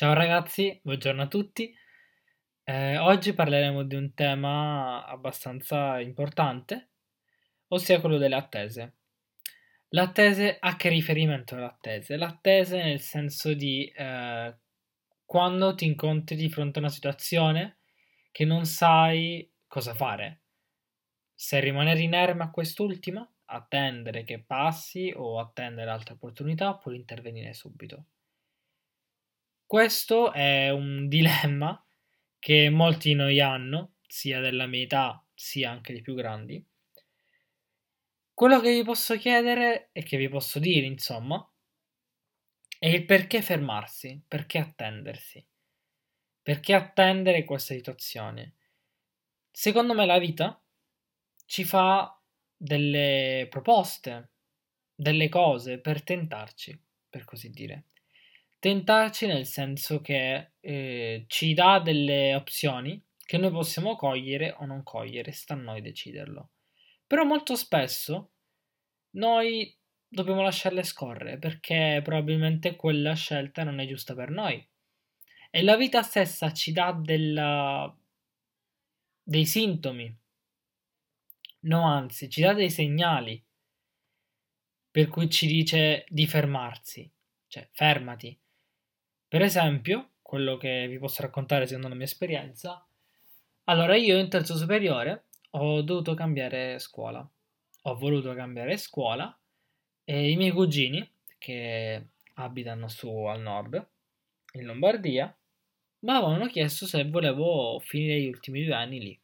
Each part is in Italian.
Ciao ragazzi, buongiorno a tutti. Eh, oggi parleremo di un tema abbastanza importante, ossia quello delle attese. L'attese a che riferimento è l'attese? L'attese nel senso di eh, quando ti incontri di fronte a una situazione che non sai cosa fare. Se rimanere inerme a quest'ultima, attendere che passi o attendere altre opportunità oppure intervenire subito. Questo è un dilemma che molti di noi hanno, sia della mia età sia anche di più grandi. Quello che vi posso chiedere e che vi posso dire, insomma, è il perché fermarsi, perché attendersi, perché attendere questa situazione. Secondo me la vita ci fa delle proposte, delle cose per tentarci, per così dire. Tentarci nel senso che eh, ci dà delle opzioni che noi possiamo cogliere o non cogliere, sta a noi deciderlo. Però molto spesso noi dobbiamo lasciarle scorrere perché probabilmente quella scelta non è giusta per noi. E la vita stessa ci dà della... dei sintomi, no anzi, ci dà dei segnali per cui ci dice di fermarsi, cioè fermati, per esempio, quello che vi posso raccontare secondo la mia esperienza, allora io in terzo superiore ho dovuto cambiare scuola. Ho voluto cambiare scuola e i miei cugini, che abitano su al nord, in Lombardia, mi avevano chiesto se volevo finire gli ultimi due anni lì.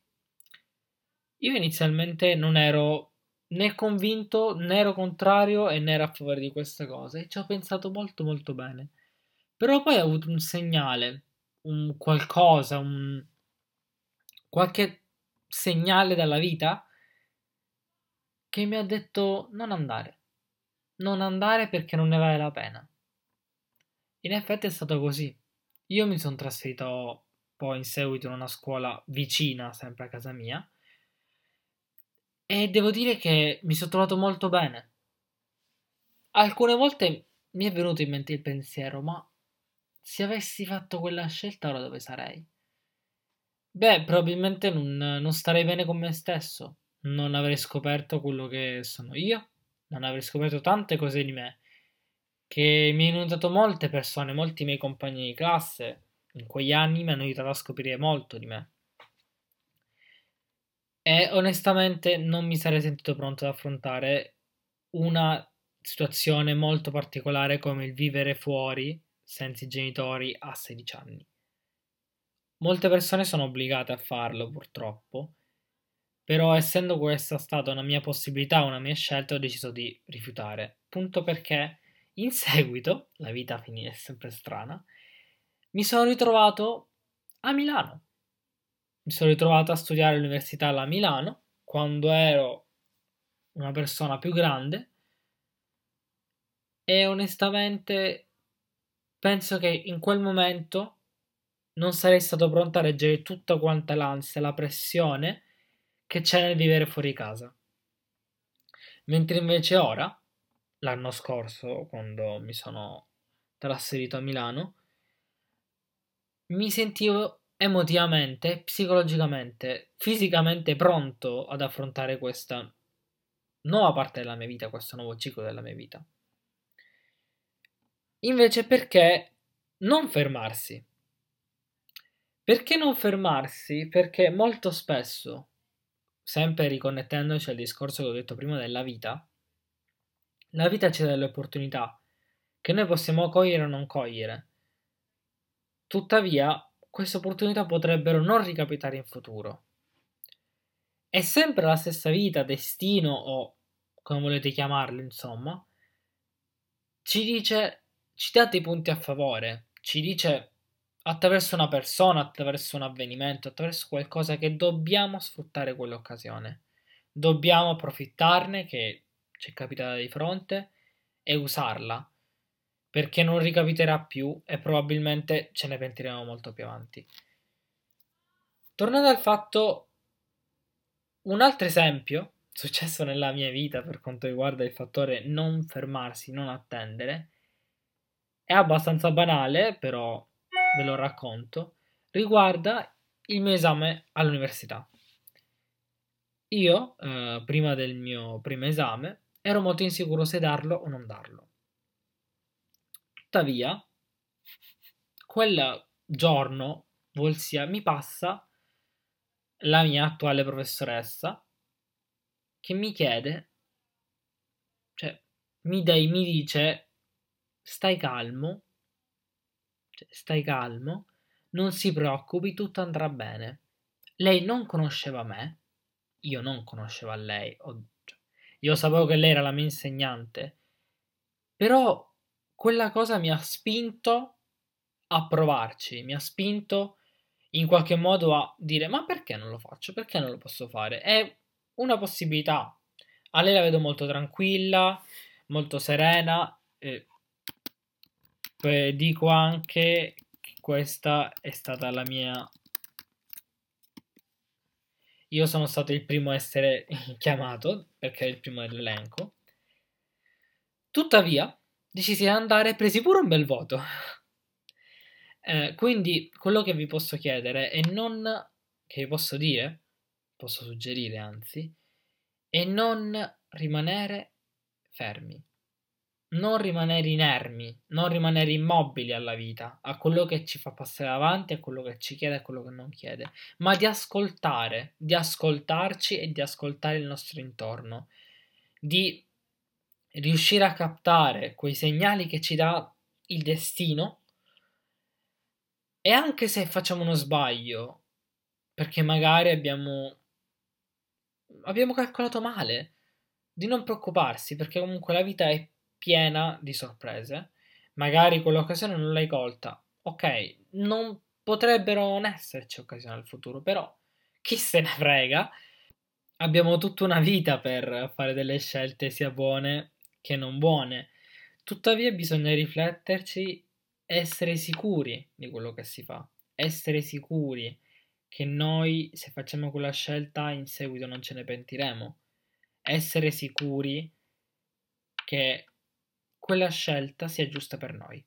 Io inizialmente non ero né convinto, né ero contrario e né ero a favore di questa cosa e ci ho pensato molto molto bene. Però poi ho avuto un segnale, un qualcosa, un qualche segnale dalla vita che mi ha detto non andare. Non andare perché non ne vale la pena. In effetti è stato così. Io mi sono trasferito poi in seguito in una scuola vicina, sempre a casa mia, e devo dire che mi sono trovato molto bene. Alcune volte mi è venuto in mente il pensiero, ma se avessi fatto quella scelta ora dove sarei? Beh, probabilmente non, non starei bene con me stesso, non avrei scoperto quello che sono io, non avrei scoperto tante cose di me, che mi hanno aiutato molte persone, molti miei compagni di classe, in quegli anni mi hanno aiutato a scoprire molto di me. E onestamente non mi sarei sentito pronto ad affrontare una situazione molto particolare come il vivere fuori senza i genitori a 16 anni. Molte persone sono obbligate a farlo, purtroppo, però essendo questa stata una mia possibilità, una mia scelta, ho deciso di rifiutare. Punto perché in seguito, la vita è sempre strana, mi sono ritrovato a Milano. Mi sono ritrovato a studiare all'università a Milano quando ero una persona più grande e onestamente penso che in quel momento non sarei stato pronto a reggere tutta quanta l'ansia, la pressione che c'è nel vivere fuori casa. Mentre invece ora, l'anno scorso, quando mi sono trasferito a Milano, mi sentivo emotivamente, psicologicamente, fisicamente pronto ad affrontare questa nuova parte della mia vita, questo nuovo ciclo della mia vita. Invece perché non fermarsi? Perché non fermarsi? Perché molto spesso, sempre riconnettendoci al discorso che ho detto prima della vita, la vita ci dà delle opportunità che noi possiamo cogliere o non cogliere. Tuttavia, queste opportunità potrebbero non ricapitare in futuro. È sempre la stessa vita, destino o come volete chiamarlo, insomma, ci dice ci dà dei punti a favore, ci dice attraverso una persona, attraverso un avvenimento, attraverso qualcosa che dobbiamo sfruttare quell'occasione. Dobbiamo approfittarne che ci è capitata di fronte e usarla perché non ricapiterà più e probabilmente ce ne pentiremo molto più avanti. Tornando al fatto, un altro esempio successo nella mia vita per quanto riguarda il fattore non fermarsi, non attendere, è abbastanza banale, però ve lo racconto, riguarda il mio esame all'università. Io, eh, prima del mio primo esame, ero molto insicuro se darlo o non darlo. Tuttavia, quel giorno, Volsia, mi passa la mia attuale professoressa che mi chiede, cioè mi, dai, mi dice stai calmo, cioè, stai calmo, non si preoccupi, tutto andrà bene. Lei non conosceva me, io non conoscevo lei, cioè, io sapevo che lei era la mia insegnante, però quella cosa mi ha spinto a provarci, mi ha spinto in qualche modo a dire ma perché non lo faccio? Perché non lo posso fare? È una possibilità. A lei la vedo molto tranquilla, molto serena. E dico anche che questa è stata la mia. Io sono stato il primo a essere chiamato perché è il primo dell'elenco. Tuttavia, decisi di andare e presi pure un bel voto. Eh, quindi quello che vi posso chiedere è non, che vi posso dire, posso suggerire anzi, è non rimanere fermi, non rimanere inermi, non rimanere immobili alla vita, a quello che ci fa passare avanti, a quello che ci chiede, a quello che non chiede, ma di ascoltare, di ascoltarci e di ascoltare il nostro intorno, di riuscire a captare quei segnali che ci dà il destino e anche se facciamo uno sbaglio, perché magari abbiamo, abbiamo calcolato male, di non preoccuparsi, perché comunque la vita è piena di sorprese. Magari quell'occasione non l'hai colta. Ok, non potrebbero non esserci occasioni al futuro, però chi se ne frega. Abbiamo tutta una vita per fare delle scelte sia buone che non buone. Tuttavia bisogna rifletterci essere sicuri di quello che si fa, essere sicuri che noi se facciamo quella scelta in seguito non ce ne pentiremo, essere sicuri che quella scelta sia giusta per noi.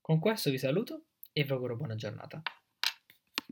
Con questo vi saluto e vi auguro buona giornata.